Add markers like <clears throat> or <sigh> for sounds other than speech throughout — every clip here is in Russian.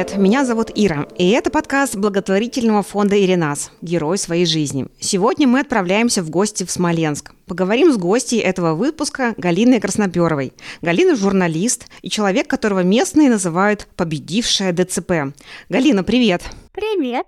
Привет, меня зовут Ира, и это подкаст благотворительного фонда «Иринас. Герой своей жизни». Сегодня мы отправляемся в гости в Смоленск. Поговорим с гостьей этого выпуска Галиной Красноперовой. Галина – журналист и человек, которого местные называют «победившая ДЦП». Галина, привет! Привет!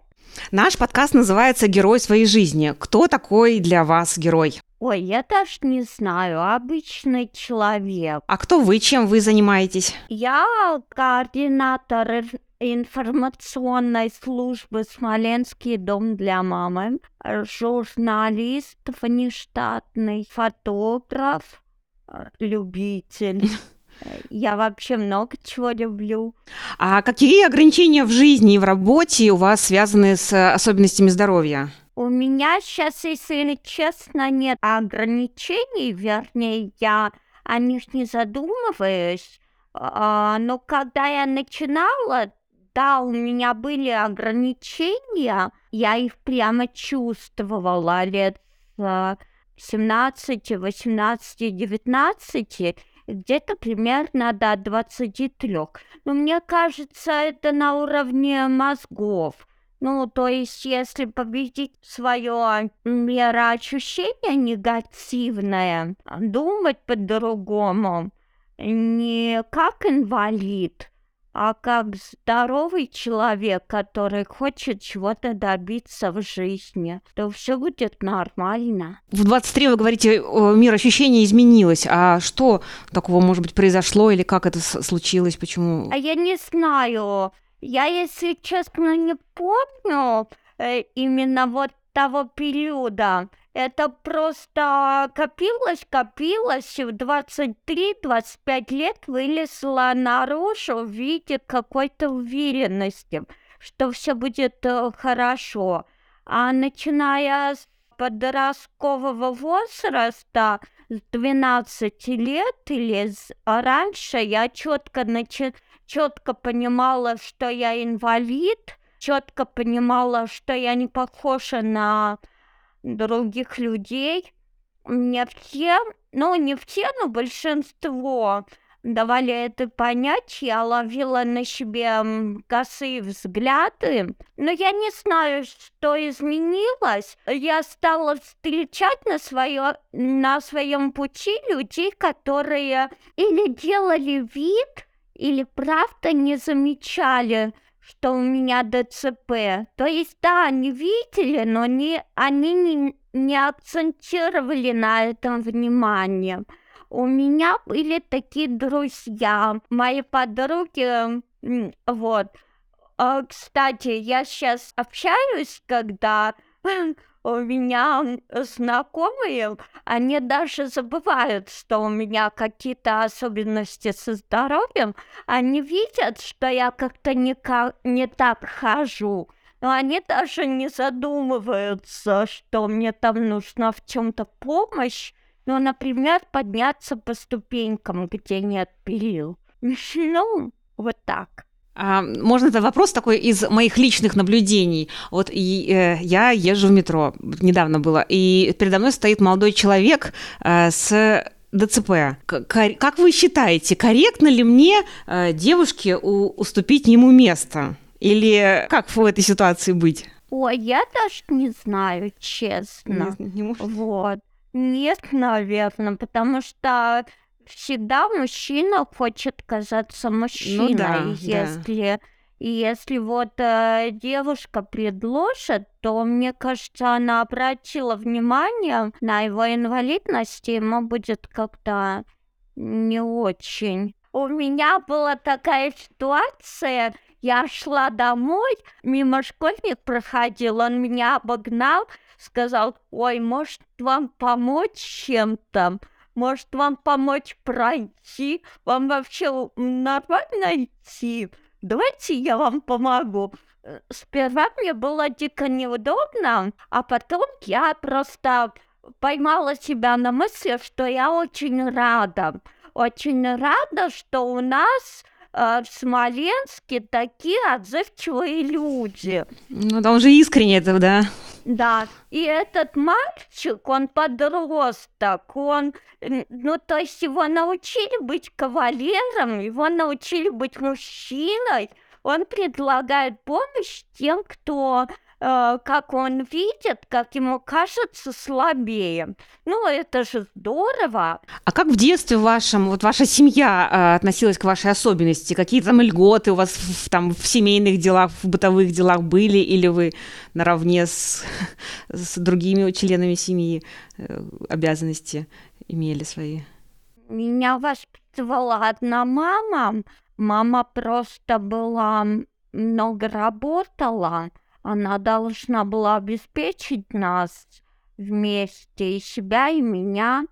Наш подкаст называется «Герой своей жизни». Кто такой для вас герой? Ой, я даже не знаю, обычный человек. А кто вы, чем вы занимаетесь? Я координатор информационной службы «Смоленский дом для мамы», журналист внештатный, фотограф, любитель. <laughs> Я вообще много чего люблю. А какие ограничения в жизни и в работе у вас связаны с особенностями здоровья? У меня сейчас, если честно, нет ограничений, вернее, я о них не задумываюсь. А, но когда я начинала, да, у меня были ограничения, я их прямо чувствовала лет 17, 18, 19, где-то примерно до 23. Но мне кажется, это на уровне мозгов. Ну, то есть, если победить свое мироощущение негативное, думать по-другому, не как инвалид, а как здоровый человек, который хочет чего-то добиться в жизни, то все будет нормально. В 23 вы говорите, мир ощущений изменилось. А что такого, может быть, произошло или как это случилось, почему? А я не знаю. Я, если честно, не помню э, именно вот того периода. Это просто копилось, копилось, и в 23-25 лет вылезла наружу в виде какой-то уверенности, что все будет э, хорошо. А начиная с подросткового возраста, с 12 лет или с, раньше, я четко начала четко понимала, что я инвалид, четко понимала, что я не похожа на других людей. Мне все, ну не все, но большинство давали это понять, я ловила на себе косые взгляды, но я не знаю, что изменилось. Я стала встречать на, свое, на своем пути людей, которые или делали вид, или правда не замечали, что у меня ДЦП. То есть, да, они видели, но не, они не, не акцентировали на этом внимание. У меня были такие друзья, мои подруги, вот. А, кстати, я сейчас общаюсь, когда <clears throat> у меня знакомые, они даже забывают, что у меня какие-то особенности со здоровьем. Они видят, что я как-то не, не так хожу. Но они даже не задумываются, что мне там нужна в чем-то помощь. Ну, например, подняться по ступенькам, где нет перил. <laughs> Ну, вот так. Можно это вопрос такой из моих личных наблюдений. Вот и, э, я езжу в метро, недавно было, и передо мной стоит молодой человек э, с ДЦП. Как вы считаете, корректно ли мне, э, девушке, у, уступить ему место? Или как в этой ситуации быть? Ой, я даже не знаю, честно. Не, не вот. Нет, наверное, потому что всегда мужчина хочет казаться мужчиной, ну, да, если да. если вот э, девушка предложит, то мне кажется, она обратила внимание на его инвалидность, и ему будет как-то не очень. У меня была такая ситуация, я шла домой, мимо школьник проходил, он меня обогнал, сказал, ой, может вам помочь чем-то? Может, вам помочь пройти? Вам вообще нормально идти? Давайте я вам помогу. Сперва мне было дико неудобно, а потом я просто поймала себя на мысли, что я очень рада. Очень рада, что у нас э, в Смоленске такие отзывчивые люди. Ну, там уже искренне это, да. Да, и этот мальчик, он подросток, он, ну, то есть его научили быть кавалером, его научили быть мужчиной, Он предлагает помощь тем, кто как он видит, как ему кажется слабее. Ну, это же здорово. А как в детстве вашем, вот ваша семья э, относилась к вашей особенности? Какие там льготы у вас в, там в семейных делах, в бытовых делах были? Или вы наравне с, <laughs> с другими членами семьи э, обязанности имели свои? Меня воспитывала одна мама. Мама просто была много работала, она должна была обеспечить нас вместе, и себя, и меня.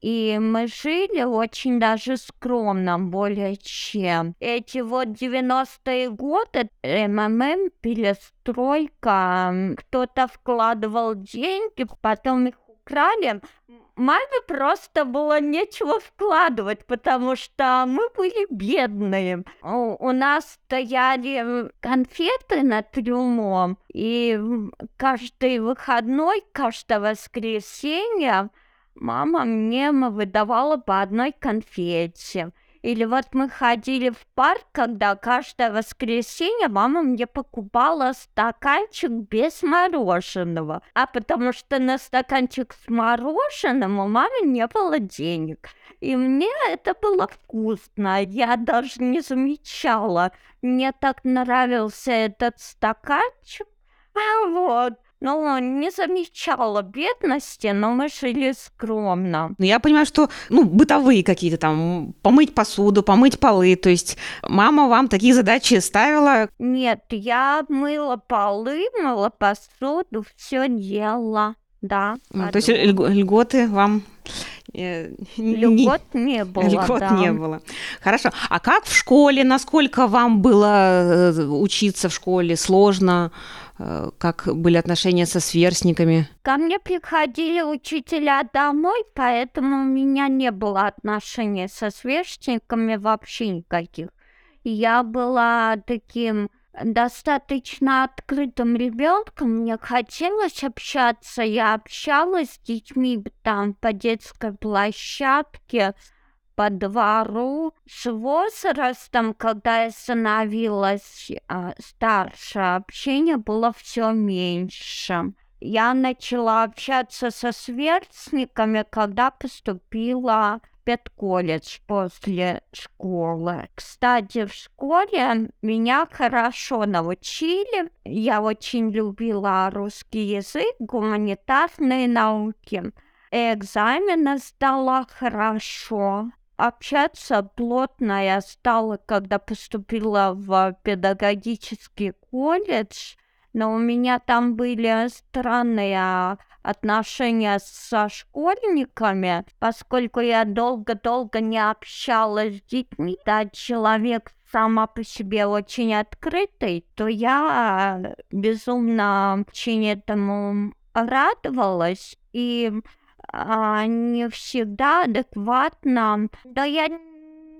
И мы жили очень даже скромно, более чем. Эти вот 90-е годы, МММ, перестройка, кто-то вкладывал деньги, потом их украли маме просто было нечего вкладывать, потому что мы были бедные. У, нас стояли конфеты над трюмом, и каждый выходной, каждое воскресенье мама мне выдавала по одной конфете. Или вот мы ходили в парк, когда каждое воскресенье мама мне покупала стаканчик без мороженого. А потому что на стаканчик с мороженым у мамы не было денег. И мне это было вкусно. Я даже не замечала. Мне так нравился этот стаканчик. А вот. Ну, не замечала бедности, но мы жили скромно. Ну, я понимаю, что, ну, бытовые какие-то там, помыть посуду, помыть полы, то есть мама вам такие задачи ставила? Нет, я мыла полы, мыла посуду, все делала, да. Ну, то есть льготы вам э, Льгот не было. Льгот да. не было. Хорошо. А как в школе? Насколько вам было э, учиться в школе? Сложно? Э, как были отношения со сверстниками? Ко мне приходили учителя домой, поэтому у меня не было отношений со сверстниками вообще никаких. Я была таким достаточно открытым ребенком, мне хотелось общаться, я общалась с детьми там по детской площадке, по двору. С возрастом, когда я становилась э, старше, общение было все меньше. Я начала общаться со сверстниками, когда поступила в педколледж после школы. Кстати, в школе меня хорошо научили. Я очень любила русский язык, гуманитарные науки. Экзамены сдала хорошо общаться плотно я стала, когда поступила в педагогический колледж, но у меня там были странные отношения со школьниками, поскольку я долго-долго не общалась с детьми, да человек сама по себе очень открытый, то я безумно очень этому радовалась. И а, не всегда адекватно. Да я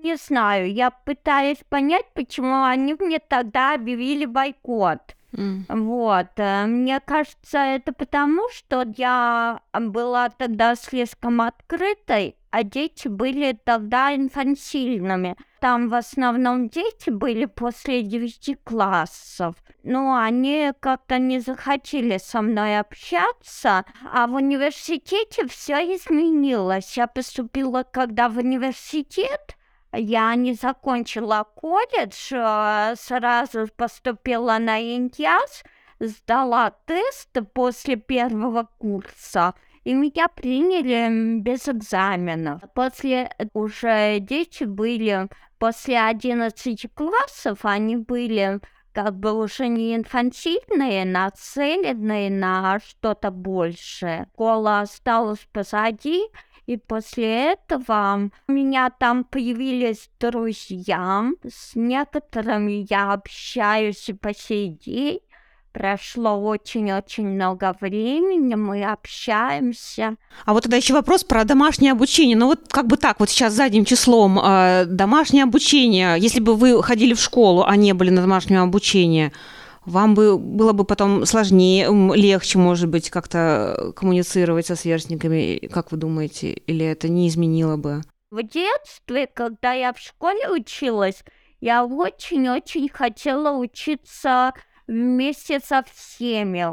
не знаю, я пытаюсь понять, почему они мне тогда объявили бойкот. Mm. Вот, э, мне кажется, это потому, что я была тогда слишком открытой, а дети были тогда инфантильными. Там в основном дети были после девяти классов. Но они как-то не захотели со мной общаться, а в университете все изменилось. Я поступила, когда в университет, я не закончила колледж, а сразу поступила на ИНТИАС, сдала тест после первого курса, и меня приняли без экзаменов. После уже дети были, после 11 классов они были как бы уже не инфантильные, нацеленные на что-то большее. Школа осталась позади, и после этого у меня там появились друзья, с некоторыми я общаюсь и по сей день. Прошло очень-очень много времени, мы общаемся. А вот тогда еще вопрос про домашнее обучение. Ну вот как бы так, вот сейчас задним числом, э, домашнее обучение, если бы вы ходили в школу, а не были на домашнем обучении, вам бы было бы потом сложнее, легче, может быть, как-то коммуницировать со сверстниками, как вы думаете, или это не изменило бы? В детстве, когда я в школе училась, Я очень-очень хотела учиться вместе со всеми,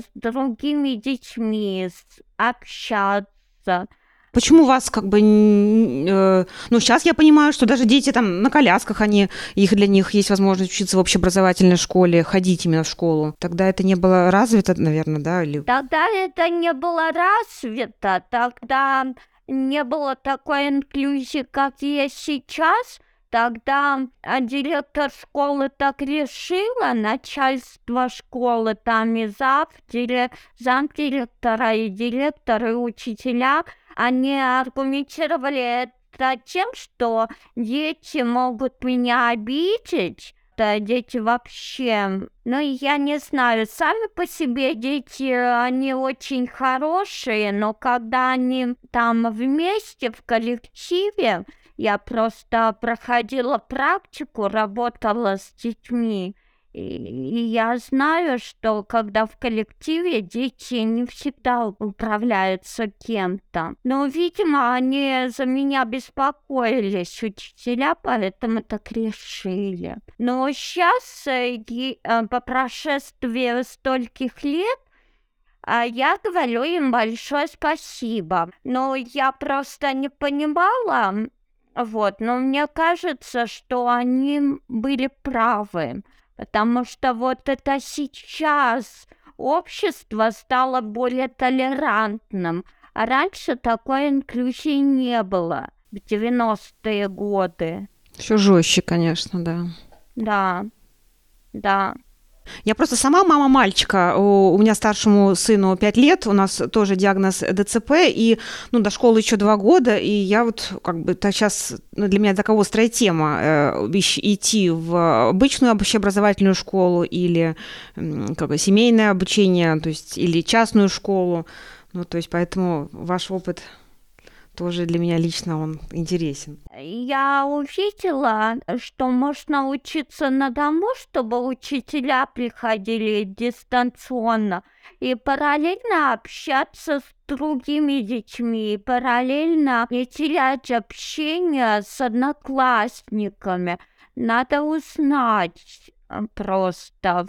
с другими детьми, общаться. Почему вас как бы... Э, ну, сейчас я понимаю, что даже дети там на колясках, они, их для них есть возможность учиться в общеобразовательной школе, ходить именно в школу. Тогда это не было развито, наверное, да? Или... Тогда это не было развито, тогда не было такой инклюзии, как есть сейчас – Тогда а, директор школы так решила, начальство школы, там и зав, дирек, замдиректора и директоры, и учителя, они аргументировали это тем, что дети могут меня обидеть, да, дети вообще, ну, я не знаю, сами по себе дети, они очень хорошие, но когда они там вместе в коллективе, я просто проходила практику, работала с детьми. И, и я знаю, что когда в коллективе дети не всегда управляются кем-то. Но, видимо, они за меня беспокоились, учителя, поэтому так решили. Но сейчас, э, э, по прошествии стольких лет, а я говорю им большое спасибо. Но я просто не понимала, вот, но мне кажется, что они были правы, потому что вот это сейчас общество стало более толерантным, а раньше такой инклюзии не было в 90-е годы. Все жестче, конечно, да. Да, да. Я просто сама мама мальчика. У, меня старшему сыну 5 лет, у нас тоже диагноз ДЦП, и ну, до школы еще 2 года, и я вот как бы это сейчас ну, для меня такая острая тема э, идти в обычную общеобразовательную школу или как, семейное обучение, то есть или частную школу. Ну, то есть поэтому ваш опыт тоже для меня лично он интересен. Я увидела, что можно учиться на дому, чтобы учителя приходили дистанционно, и параллельно общаться с другими детьми, и параллельно не терять общение с одноклассниками. Надо узнать э, просто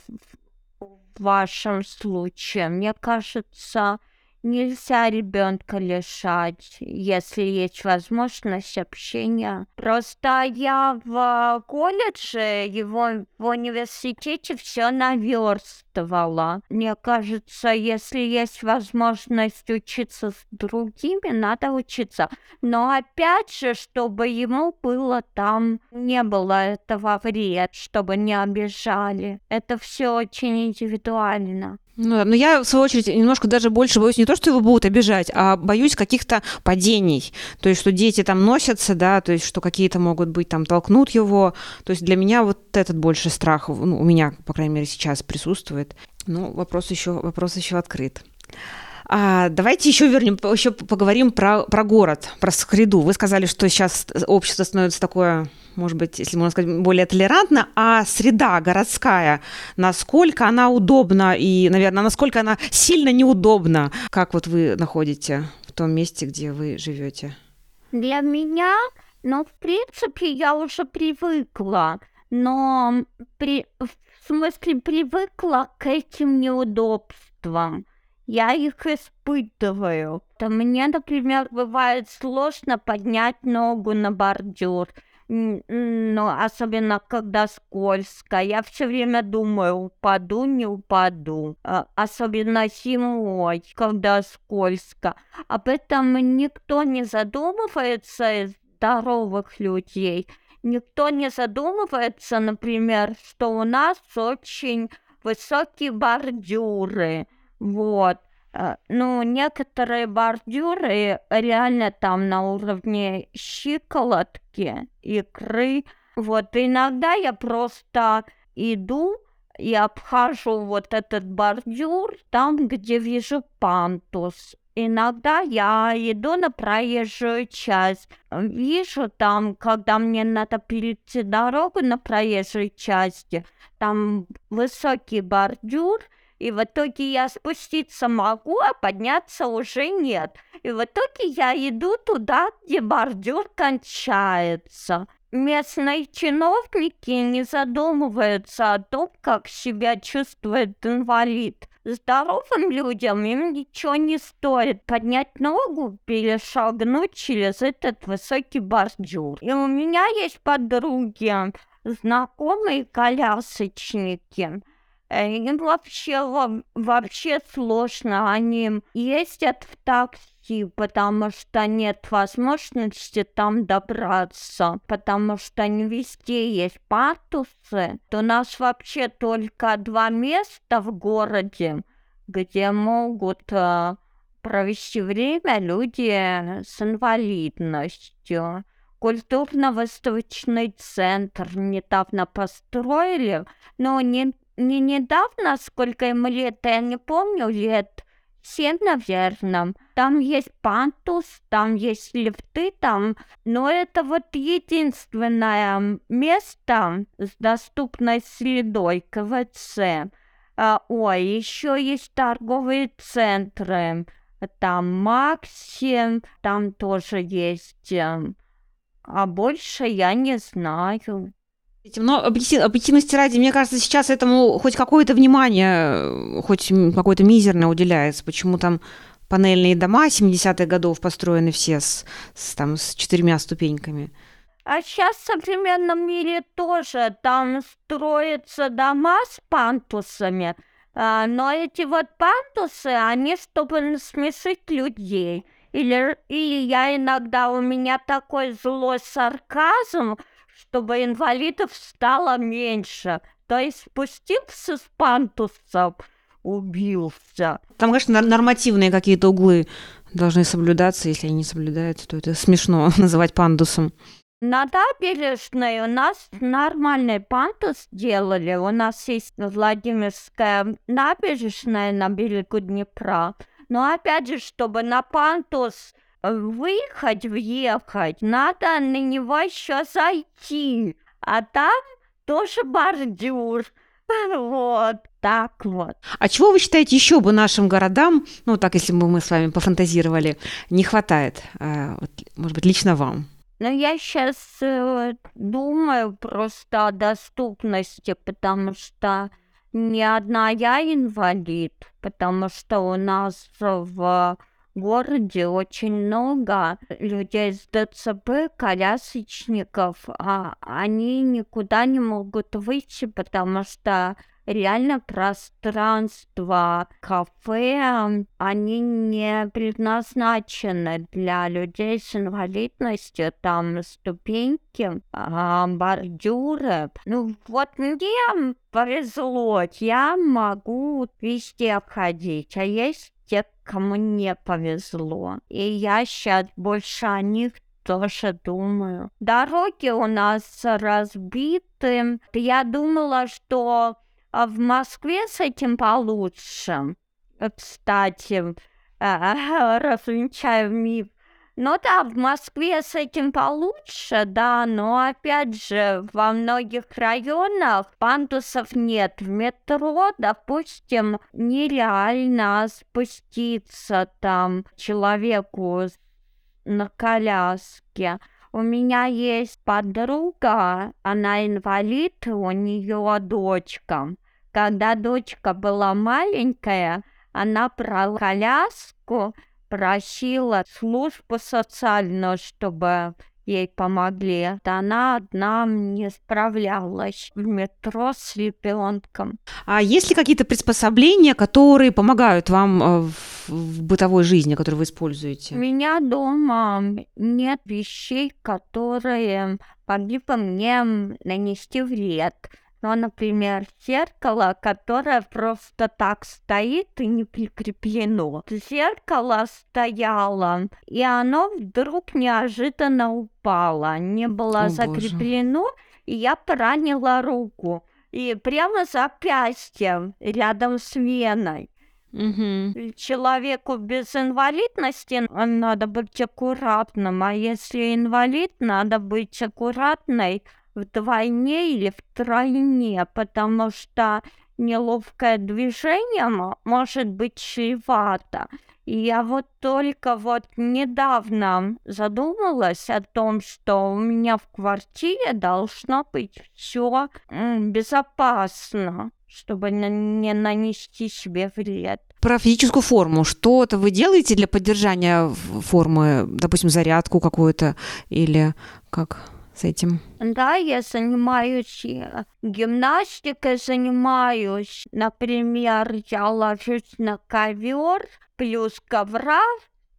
в вашем случае. Мне кажется, Нельзя ребенка лишать, если есть возможность общения. Просто я в колледже, его в университете все наверстывала. Мне кажется, если есть возможность учиться с другими, надо учиться. Но опять же, чтобы ему было там, не было этого вред, чтобы не обижали. Это все очень индивидуально. Ну да, но я, в свою очередь, немножко даже больше боюсь не то, что его будут обижать, а боюсь каких-то падений. То есть, что дети там носятся, да, то есть, что какие-то могут быть там, толкнут его. То есть, для меня вот этот больше страх, ну, у меня, по крайней мере, сейчас присутствует. Ну, вопрос еще, вопрос еще открыт. А, давайте еще вернем, еще поговорим про, про город, про среду. Вы сказали, что сейчас общество становится такое, может быть, если можно сказать, более толерантно, а среда городская, насколько она удобна и, наверное, насколько она сильно неудобна, как вот вы находите в том месте, где вы живете? Для меня, ну, в принципе, я уже привыкла, но при, в смысле привыкла к этим неудобствам я их испытываю. То мне, например, бывает сложно поднять ногу на бордюр, ну, особенно когда скользко. Я все время думаю, упаду, не упаду. А, особенно зимой, когда скользко. Об этом никто не задумывается из здоровых людей. Никто не задумывается, например, что у нас очень высокие бордюры. Вот. Э, ну, некоторые бордюры реально там на уровне щиколотки, икры. Вот иногда я просто иду и обхожу вот этот бордюр там, где вижу пантус. Иногда я иду на проезжую часть. Вижу там, когда мне надо перейти дорогу на проезжей части, там высокий бордюр, и в итоге я спуститься могу, а подняться уже нет. И в итоге я иду туда, где бордюр кончается. местные чиновники не задумываются о том, как себя чувствует инвалид. Здоровым людям им ничего не стоит поднять ногу, перешагнуть через этот высокий бордюр. И у меня есть подруги, знакомые колясочники, им вообще, вообще сложно, они ездят в такси, потому что нет возможности там добраться, потому что не везде есть пандусы. У нас вообще только два места в городе, где могут э, провести время люди с инвалидностью. Культурно-выставочный центр недавно построили, но не не недавно, сколько ему лет, я не помню, лет семь, наверное. Там есть пантус, там есть лифты, там, но это вот единственное место с доступной средой КВЦ. А, ой, еще есть торговые центры, там Макси, там тоже есть, эм, а больше я не знаю. Но объективности ради, мне кажется, сейчас этому хоть какое-то внимание, хоть какое-то мизерное уделяется. Почему там панельные дома 70-х годов построены все с, с, там, с четырьмя ступеньками? А сейчас в современном мире тоже там строятся дома с пантусами, а, но эти вот пантусы, они чтобы насмешить людей. Или, или я иногда, у меня такой злой сарказм, чтобы инвалидов стало меньше. То есть спустился с пантуса, убился. Там, конечно, нормативные какие-то углы должны соблюдаться. Если они не соблюдаются, то это смешно <laughs> называть пандусом. На набережной у нас нормальный пандус делали. У нас есть Владимирская набережная на берегу Днепра. Но опять же, чтобы на пандус выехать, въехать, надо на него еще зайти, а там тоже бордюр. <laughs> Вот так вот. А чего вы считаете еще бы нашим городам, ну так, если бы мы с вами пофантазировали, не хватает, э, вот, может быть, лично вам? Ну, я сейчас э, думаю просто о доступности, потому что не одна я инвалид, потому что у нас в городе очень много людей с ДЦП, колясочников, а они никуда не могут выйти, потому что реально пространство кафе, они не предназначены для людей с инвалидностью, там ступеньки, а, бордюры. Ну вот мне повезло, я могу везде обходить, а есть те, кому не повезло. И я сейчас больше о них тоже думаю. Дороги у нас разбиты. Я думала, что а, в Москве с этим получше. Кстати, <laughs> развенчаю миф. Ну да, в Москве с этим получше, да, но опять же, во многих районах пандусов нет. В метро, допустим, нереально спуститься там человеку на коляске. У меня есть подруга, она инвалид, у нее дочка. Когда дочка была маленькая, она брала коляску, просила службу социальную, чтобы ей помогли. Она одна не справлялась в метро с ребенком. А есть ли какие-то приспособления, которые помогают вам э, в, в бытовой жизни, которые вы используете? У меня дома нет вещей, которые могли бы мне нанести вред. Ну, например, зеркало, которое просто так стоит и не прикреплено. Зеркало стояло, и оно вдруг неожиданно упало. Не было О, закреплено, боже. и я поранила руку. И прямо запястьем, рядом с веной. Угу. Человеку без инвалидности надо быть аккуратным, а если инвалид, надо быть аккуратной вдвойне или втройне, потому что неловкое движение может быть чревато. Я вот только вот недавно задумалась о том, что у меня в квартире должно быть все безопасно, чтобы не нанести себе вред. Про физическую форму. Что-то вы делаете для поддержания формы, допустим, зарядку какую-то или как? С этим? Да, я занимаюсь э, гимнастикой, занимаюсь. Например, я ложусь на ковер, плюс ковра,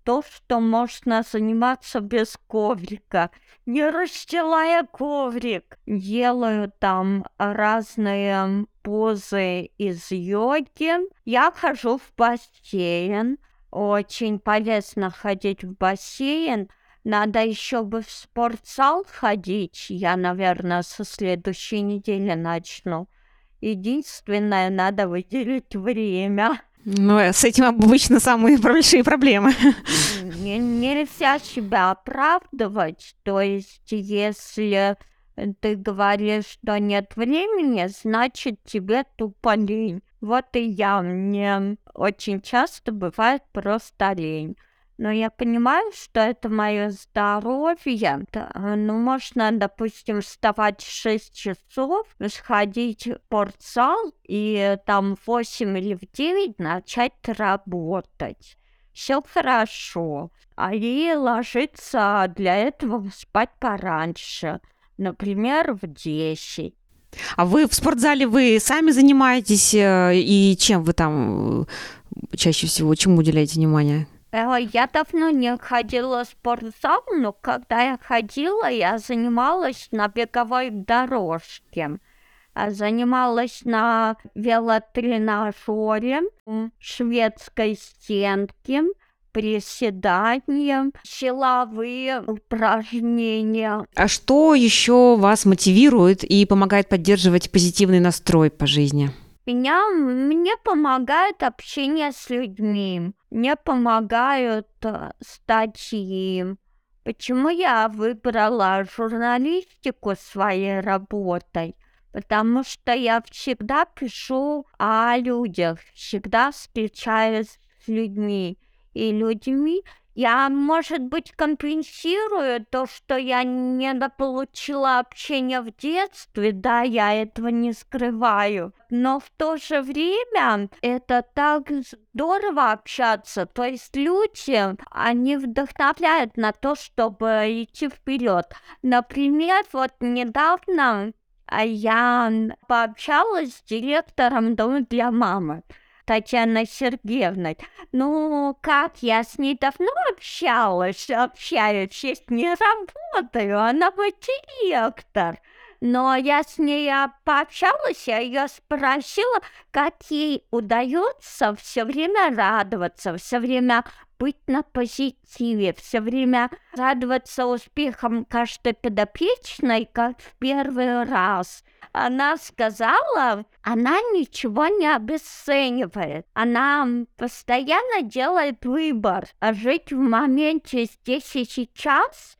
то, что можно заниматься без коврика, не расстилая коврик. Делаю там разные позы из йоги. Я хожу в бассейн. Очень полезно ходить в бассейн, надо еще бы в спортзал ходить. Я, наверное, со следующей недели начну. Единственное, надо выделить время. Ну, э, с этим обычно самые большие проблемы. Нельзя себя оправдывать. То есть, если ты говоришь, что нет времени, значит, тебе тупо лень. Вот и я, мне очень часто бывает просто лень но я понимаю, что это мое здоровье. Ну, можно, допустим, вставать в 6 часов, сходить в спортзал и там в 8 или в 9 начать работать. Все хорошо. А и ложиться для этого спать пораньше, например, в 10. А вы в спортзале вы сами занимаетесь э, и чем вы там э, чаще всего чему уделяете внимание? Э, я давно не ходила в спортзал, но когда я ходила, я занималась на беговой дорожке. А занималась на велотренажере, шведской стенке, приседания, силовые упражнения. А что еще вас мотивирует и помогает поддерживать позитивный настрой по жизни? Меня, мне помогает общение с людьми, мне помогают э, статьи. Почему я выбрала журналистику своей работой? Потому что я всегда пишу о людях, всегда встречаюсь с людьми. И людьми я, может быть, компенсирую то, что я не получила общения в детстве, да, я этого не скрываю. Но в то же время это так здорово общаться. То есть люди, они вдохновляют на то, чтобы идти вперед. Например, вот недавно я пообщалась с директором дома для мамы. Татьяной Сергеевной. Ну, как я с ней давно общалась, общаюсь, есть не работаю, она мой директор. Но я с ней пообщалась, я ее спросила, как ей удается все время радоваться, все время быть на позитиве, все время радоваться успехам каждой подопечной, как в первый раз. Она сказала, она ничего не обесценивает. Она постоянно делает выбор, а жить в моменте здесь и сейчас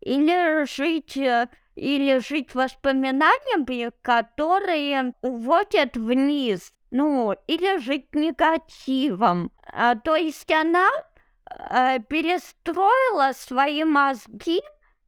или жить э, или жить воспоминаниями, которые уводят вниз, ну, или жить негативом. А, то есть она э, перестроила свои мозги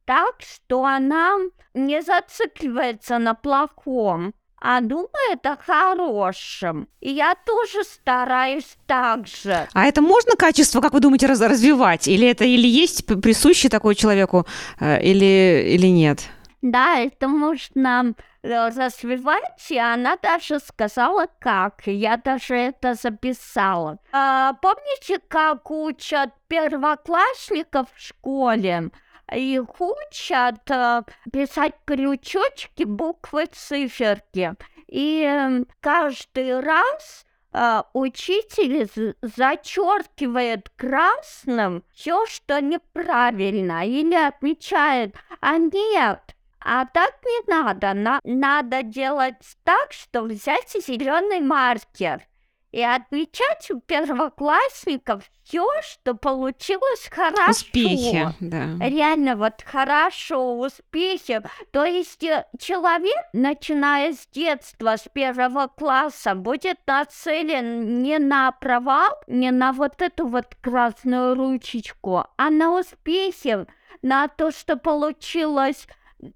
так, что она не зацикливается на плохом, а думает о хорошем. И я тоже стараюсь так же. А это можно качество, как вы думаете, раз развивать? Или это или есть присуще такому человеку, э, или, или нет? Да, это можно э, развивать, и она даже сказала, как. Я даже это записала. А, помните, как учат первоклассников в школе? Их учат а, писать крючочки, буквы, циферки. И э, каждый раз Uh, учитель зачеркивает красным все, что неправильно, или отмечает, а нет, а так не надо. На надо делать так, что взять зеленый маркер и отмечать у первоклассников все, что получилось хорошо. Успехи, да. Реально, вот хорошо, успехи. То есть э, человек, начиная с детства, с первого класса, будет нацелен не на провал, не на вот эту вот красную ручечку, а на успехи, на то, что получилось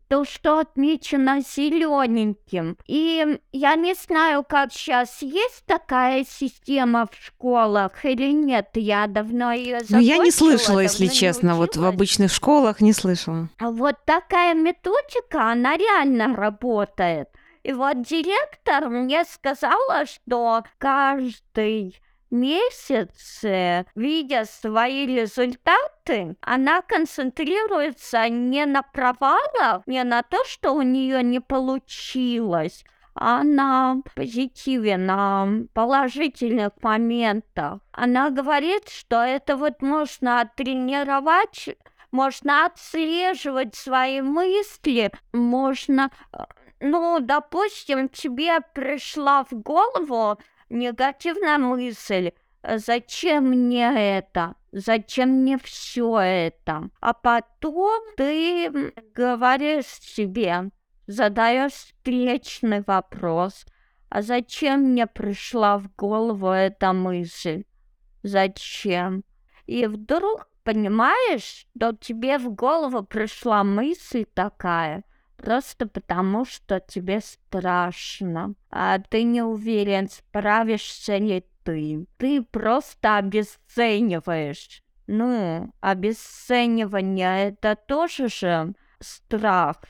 то, что отмечено зелененьким. И я не знаю, как сейчас есть такая система в школах или нет. Я давно ее Ну, я не слышала, если честно, вот в обычных школах не слышала. Вот такая методика, она реально работает. И вот директор мне сказала, что каждый месяце, видя свои результаты, она концентрируется не на провалах, не на то, что у нее не получилось, а на позитиве, на положительных моментах. Она говорит, что это вот можно тренировать можно отслеживать свои мысли, можно, ну, допустим, тебе пришла в голову негативная мысль. Зачем мне это? Зачем мне все это? А потом ты говоришь себе, задаешь встречный вопрос. А зачем мне пришла в голову эта мысль? Зачем? И вдруг понимаешь, что тебе в голову пришла мысль такая – просто потому, что тебе страшно, а ты не уверен, справишься ли ты. Ты просто обесцениваешь. Ну, обесценивание это тоже же страх.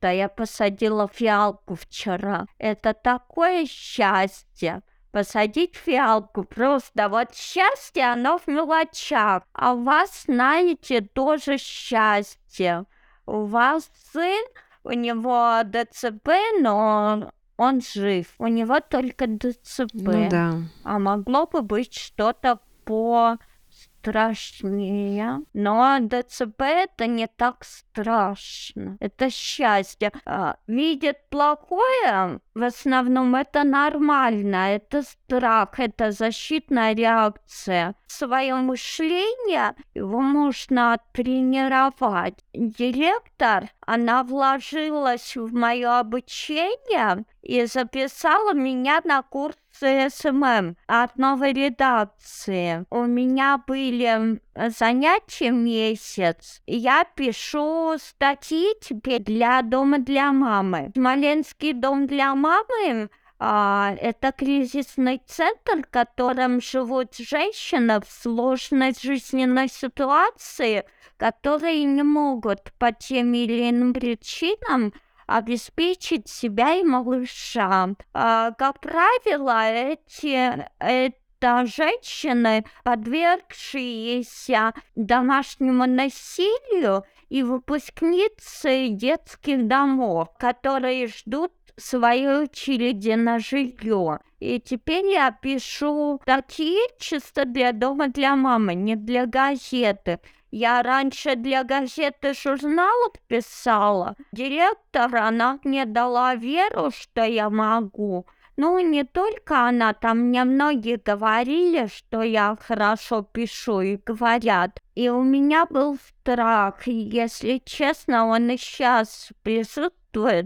Да я посадила фиалку вчера. Это такое счастье. Посадить фиалку просто вот счастье, оно в мелочах. А у вас, знаете, тоже счастье. У вас сын у него ДЦП, но он жив. У него только ДЦП. Ну да. А могло бы быть что-то по страшнее. Но ДЦП это не так страшно. Это счастье. А, видит плохое, в основном это нормально. Это страх, это защитная реакция. Свое мышление его можно тренировать. Директор, она вложилась в мое обучение и записала меня на курс SMM от новой редакции. У меня были занятия месяц. Я пишу статьи теперь для дома для мамы. Смоленский дом для мамы а, это кризисный центр, в котором живут женщины в сложной жизненной ситуации, которые не могут по тем или иным причинам обеспечить себя и малыша. А, как правило, эти, это женщины, подвергшиеся домашнему насилию и выпускницы детских домов, которые ждут своей очереди на жилье. И теперь я пишу такие чисто для дома для мамы, не для газеты. Я раньше для газеты журналов писала. Директор, она мне дала веру, что я могу. Ну, не только она, там мне многие говорили, что я хорошо пишу и говорят. И у меня был страх, если честно, он и сейчас присутствует,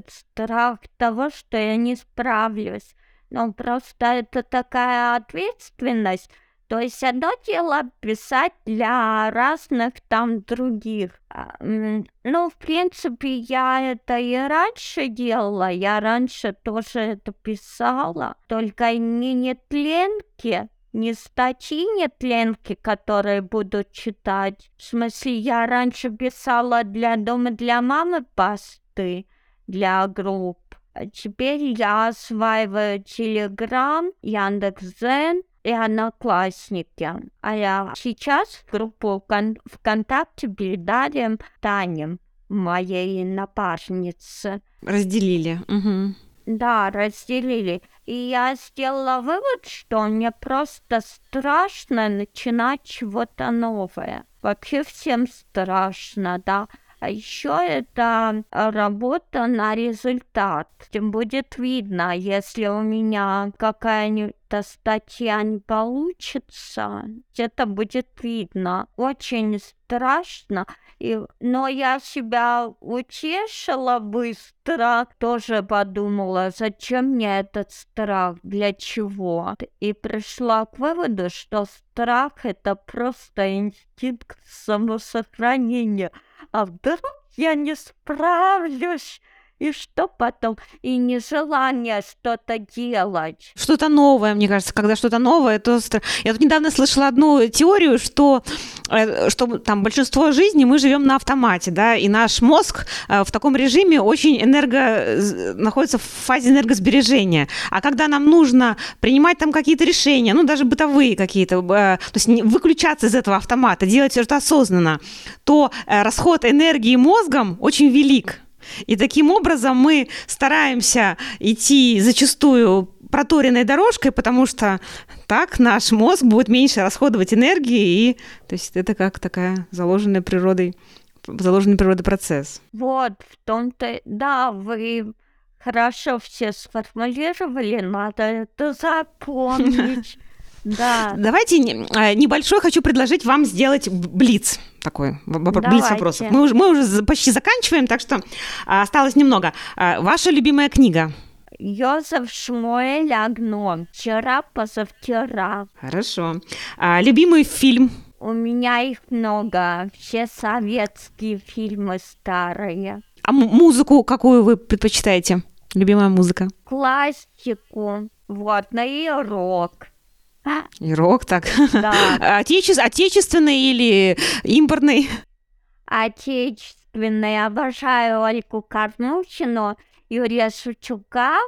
страх того, что я не справлюсь. Но просто это такая ответственность, то есть одно дело писать для разных там других. А, ну, в принципе, я это и раньше делала, я раньше тоже это писала, только не нетленки, не статьи нетленки, которые буду читать. В смысле, я раньше писала для дома для мамы посты, для групп. А теперь я осваиваю Телеграм, Яндекс.Зен, и одноклассники. А я сейчас в группу ВКонтакте передали Тане, моей напарнице. Разделили. Угу. Да, разделили. И я сделала вывод, что мне просто страшно начинать чего-то новое. Вообще всем страшно, да. А еще это работа на результат. Будет видно, если у меня какая-нибудь статья не получится, это будет видно. Очень страшно, и, но я себя утешила быстро, тоже подумала, зачем мне этот страх, для чего. И пришла к выводу, что страх это просто инстинкт самосохранения а вдруг я не справлюсь? И что потом? И нежелание что-то делать. Что-то новое, мне кажется, когда что-то новое, то... Я тут недавно слышала одну теорию, что, э, что там большинство жизни мы живем на автомате, да, и наш мозг э, в таком режиме очень энерго... находится в фазе энергосбережения. А когда нам нужно принимать там какие-то решения, ну, даже бытовые какие-то, э, то есть выключаться из этого автомата, делать это осознанно, то расход энергии мозгом очень велик. И таким образом мы стараемся идти зачастую проторенной дорожкой, потому что так наш мозг будет меньше расходовать энергии, и то есть это как такая заложенная природой, заложенный природой процесс. Вот, в том-то, да, вы хорошо все сформулировали, надо это запомнить. <laughs> Да. Давайте а, небольшой хочу предложить вам сделать блиц такой блиц вопросов. Мы уже, мы уже почти заканчиваем, так что а, осталось немного. А, ваша любимая книга? Йозеф Шмуэль Агнон. Вчера, позавчера. Хорошо. А, любимый фильм? У меня их много. Все советские фильмы старые. А музыку какую вы предпочитаете? Любимая музыка? Классику. Вот, ну и рок. И рок так. Да. <laughs> Отече... Отечественный или импортный? Отечественный. Обожаю Ольгу Кормухину, Юрия Шучука,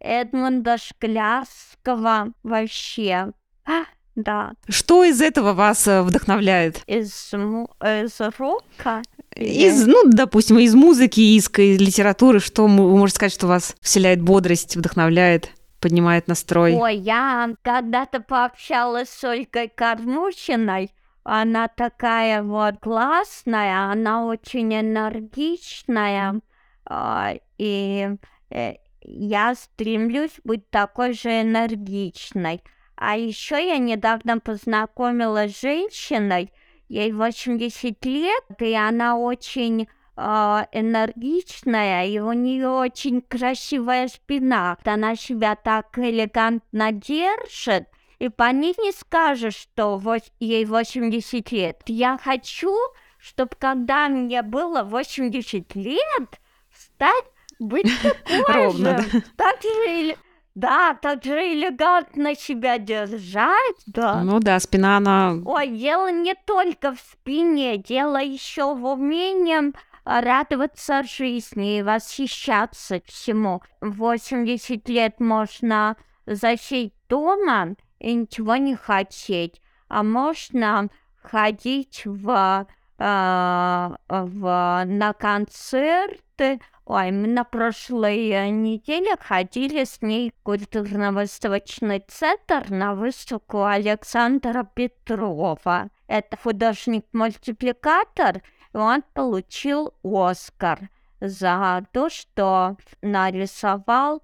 Эдмунда Шклярского. Вообще. А, да. Что из этого вас э, вдохновляет? Из, из рока? Из, ну, допустим, из музыки, из, из литературы, что вы можете сказать, что вас вселяет бодрость, вдохновляет? Поднимает настрой. Ой, я когда-то пообщалась с Ольгой Кормухиной. Она такая вот классная, она очень энергичная. А, и э, я стремлюсь быть такой же энергичной. А еще я недавно познакомилась с женщиной, ей 80 лет, и она очень энергичная, и у нее очень красивая спина. Она себя так элегантно держит, и по ней не скажешь, что ей 80 лет. Я хочу, чтобы когда мне было 80 лет, стать, быть <laughs> такой Ровно, же, да. так же да, так же элегантно себя держать, да. Ну да, спина она... Ой, дело не только в спине, дело еще в умении радоваться жизни и восхищаться всему. В 80 лет можно засесть дома и ничего не хотеть, а можно ходить в, э, в, на концерты. Ой, мы на прошлой неделе ходили с ней в культурно-восточный центр на выставку Александра Петрова. Это художник-мультипликатор, он получил Оскар за то, что нарисовал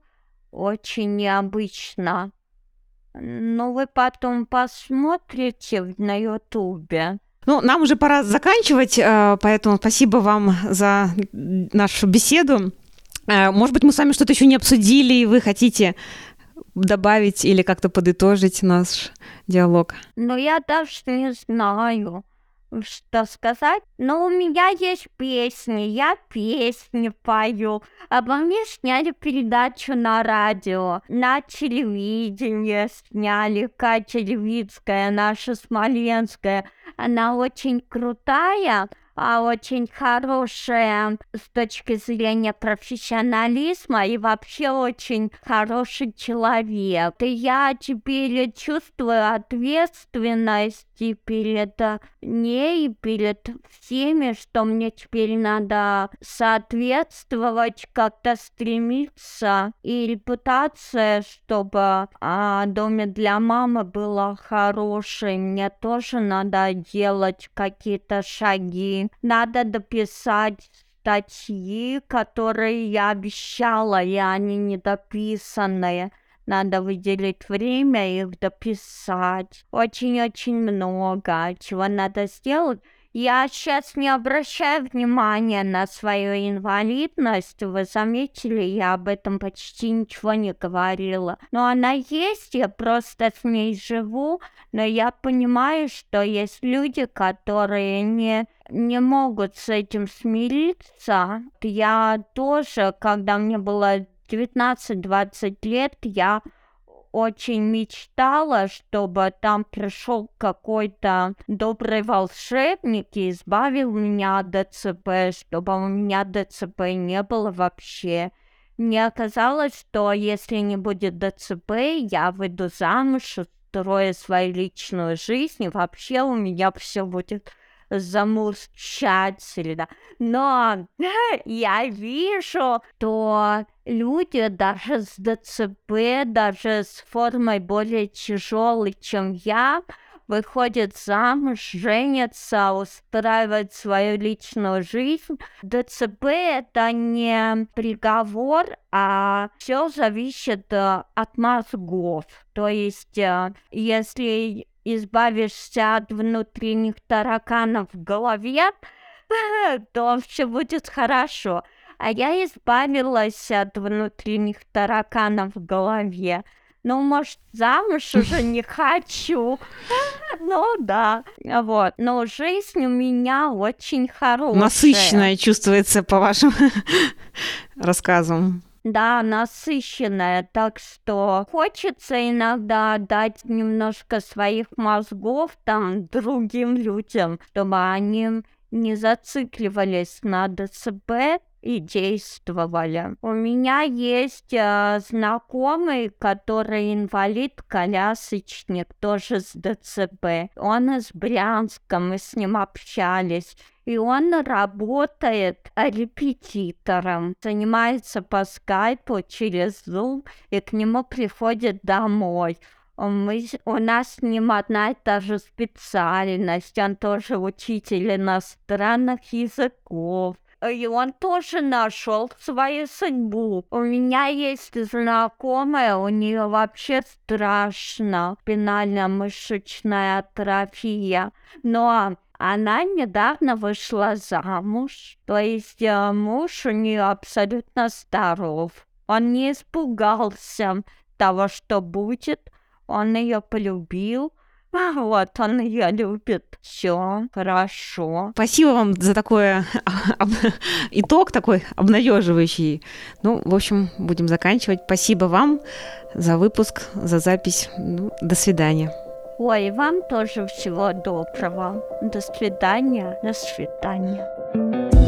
очень необычно. Ну, вы потом посмотрите на Ютубе. Ну, нам уже пора заканчивать, э, поэтому спасибо вам за нашу беседу. Э, может быть, мы с вами что-то еще не обсудили, и вы хотите добавить или как-то подытожить наш диалог? Ну, я даже не знаю что сказать, но у меня есть песни, я песни пою. Обо мне сняли передачу на радио, на телевидении сняли, Катя Левицкая, наша Смоленская. Она очень крутая, а, очень хорошая с точки зрения профессионализма и вообще очень хороший человек. И я теперь чувствую ответственность и перед ней, перед всеми, что мне теперь надо соответствовать, как-то стремиться. И репутация, чтобы а, доме для мамы была хорошей, мне тоже надо делать какие-то шаги. Надо дописать статьи, которые я обещала, и они недописанные. Надо выделить время их дописать. Очень-очень много чего надо сделать. Я сейчас не обращаю внимания на свою инвалидность. Вы заметили, я об этом почти ничего не говорила. Но она есть, я просто с ней живу. Но я понимаю, что есть люди, которые не не могут с этим смириться. Я тоже, когда мне было 19-20 лет, я очень мечтала, чтобы там пришел какой-то добрый волшебник и избавил меня от ДЦП, чтобы у меня ДЦП не было вообще. Мне оказалось, что если не будет ДЦП, я выйду замуж, устрою свою личную жизнь, и вообще у меня все будет замурчательно. Но <laughs> я вижу, что люди даже с ДЦП, даже с формой более тяжелой, чем я, выходят замуж, женятся, устраивают свою личную жизнь. ДЦП это не приговор, а все зависит э, от мозгов. То есть, э, если избавишься от внутренних тараканов в голове, <laughs> то все будет хорошо. А я избавилась от внутренних тараканов в голове. Ну, может, замуж уже <laughs> не хочу. <laughs> Ну, да. Вот. Но жизнь у меня очень хорошая. Насыщенная чувствуется по вашим рассказам. Да, насыщенная, так что хочется иногда дать немножко своих мозгов там другим людям, чтобы они не зацикливались на ДЦП и действовали. У меня есть э, знакомый, который инвалид-колясочник, тоже с ДЦП. Он из Брянска, мы с ним общались и он работает репетитором, занимается по скайпу через Zoom, и к нему приходит домой. Мы, у нас с ним одна и та же специальность, он тоже учитель иностранных языков. И он тоже нашел свою судьбу. У меня есть знакомая, у нее вообще страшно спинально-мышечная атрофия. Но она недавно вышла замуж, то есть э, муж у нее абсолютно здоров. Он не испугался того, что будет, он ее полюбил, а <laughs> вот он ее любит. Все хорошо. Спасибо вам за такой итог такой обнадеживающий. Ну, в общем, будем заканчивать. Спасибо вам за выпуск, за запись. Ну, до свидания. Ой, вам тоже всего доброго. До свидания, до свидания.